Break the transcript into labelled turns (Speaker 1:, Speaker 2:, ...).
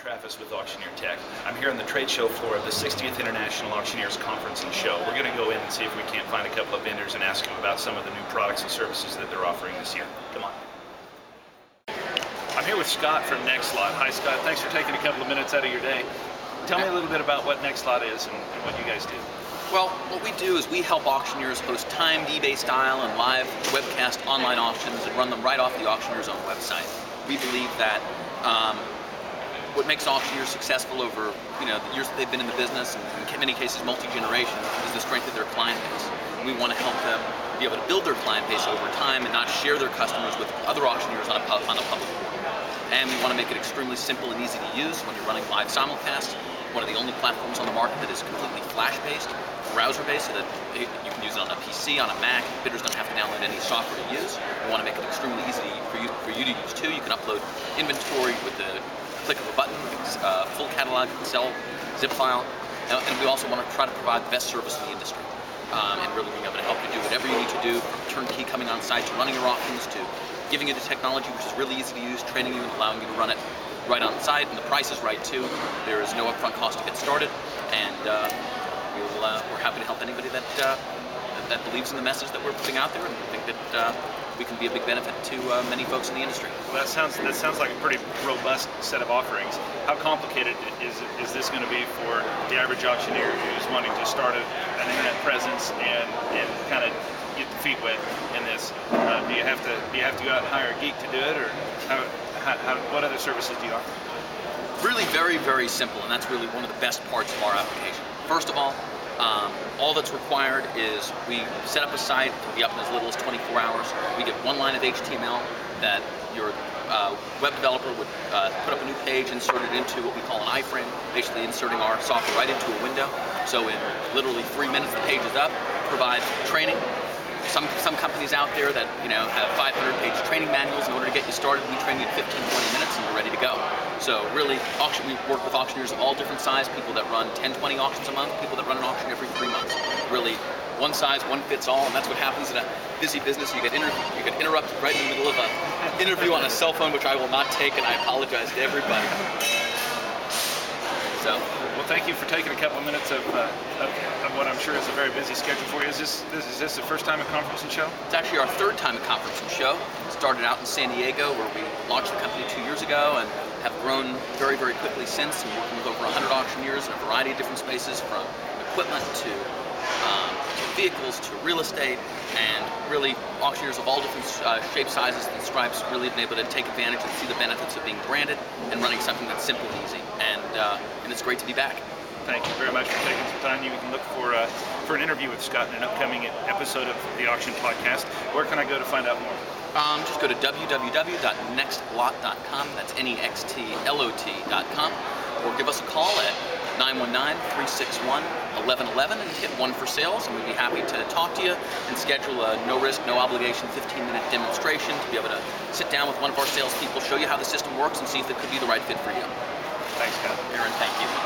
Speaker 1: Travis with Auctioneer Tech. I'm here on the trade show floor of the 60th International Auctioneers Conference and Show. We're going to go in and see if we can't find a couple of vendors and ask them about some of the new products and services that they're offering this year. Come on. I'm here with Scott from Nextlot. Hi, Scott. Thanks for taking a couple of minutes out of your day. Tell me a little bit about what Nextlot is and, and what you guys do.
Speaker 2: Well, what we do is we help auctioneers host timed eBay style and live webcast online auctions and run them right off the auctioneer's own website. We believe that um, what makes auctioneers successful over you know the years that they've been in the business, and in many cases multi-generation, is the strength of their client base. We want to help them be able to build their client base over time and not share their customers with other auctioneers on a, on a public forum. And we want to make it extremely simple and easy to use when you're running live simulcast. One of the only platforms on the market that is completely flash-based, browser-based, so that you can use it on a PC, on a Mac. Bidders don't have to download any software to use. We want to make it extremely easy for you for you to use too. You can upload inventory with the click of a button, uh, full catalog, Excel, zip file, and we also want to try to provide the best service in the industry. Um, and really being able to help you do whatever you need to do, from turnkey coming on site to running your auctions to giving you the technology which is really easy to use, training you and allowing you to run it right on site, and the price is right too. There is no upfront cost to get started, and uh, we'll, uh, we're happy to help anybody that, uh, that, believes in the message that we're putting out there and I think that uh, we can be a big benefit to uh, many folks in the industry.
Speaker 1: Well, that sounds that sounds like a pretty robust set of offerings. How complicated is is this going to be for the average auctioneer who's wanting to start a, an internet presence and and kind of get the feet wet in this? Uh, do you have to do you have to go out and hire a geek to do it, or how, how, how, what other services do you offer?
Speaker 2: Really, very very simple, and that's really one of the best parts of our application. First of all, um, all that's required is we set up a site, it can be up in as little as 24 hours. We get one line of HTML that your uh, web developer would uh, put up a new page, insert it into what we call an iframe, basically inserting our software right into a window. So in literally three minutes, the page is up, provide training. Some, some companies out there that you know have 500 page training manuals in order to get you started, we train you in 15, 20 minutes and you're ready to go. So really, auction, we work with auctioneers of all different size, people that run 10, 20 auctions a month, people that run an auction every three months. Really, one size, one fits all, and that's what happens in a busy business. You get inter- you get interrupted right in the middle of an interview on a cell phone, which I will not take, and I apologize to everybody. So,
Speaker 1: well, thank you for taking a couple of minutes of, uh, of, of, what I'm sure is a very busy schedule for you. Is this, this is this the first time at Conference and Show?
Speaker 2: It's actually our third time at Conference and Show. Started out in San Diego, where we launched the company two years ago, and have grown very, very quickly since, and working with over 100 auctioneers in a variety of different spaces, from equipment to, um, to vehicles to real estate, and really auctioneers of all different uh, shapes, sizes, and stripes really been able to take advantage and see the benefits of being branded and running something that's simple and easy. And, uh, and it's great to be back.
Speaker 1: Thank you very much for taking some time. You can look for uh, for an interview with Scott in an upcoming episode of the Auction Podcast. Where can I go to find out more?
Speaker 2: Um, just go to www.nextlot.com. That's N-E-X-T-L-O-T.com. Or give us a call at 919-361-1111 and hit one for sales, and we'd be happy to talk to you and schedule a no-risk, no-obligation 15-minute demonstration to be able to sit down with one of our salespeople, show you how the system works, and see if it could be the right fit for you.
Speaker 1: Thanks, Scott.
Speaker 2: Aaron, thank you.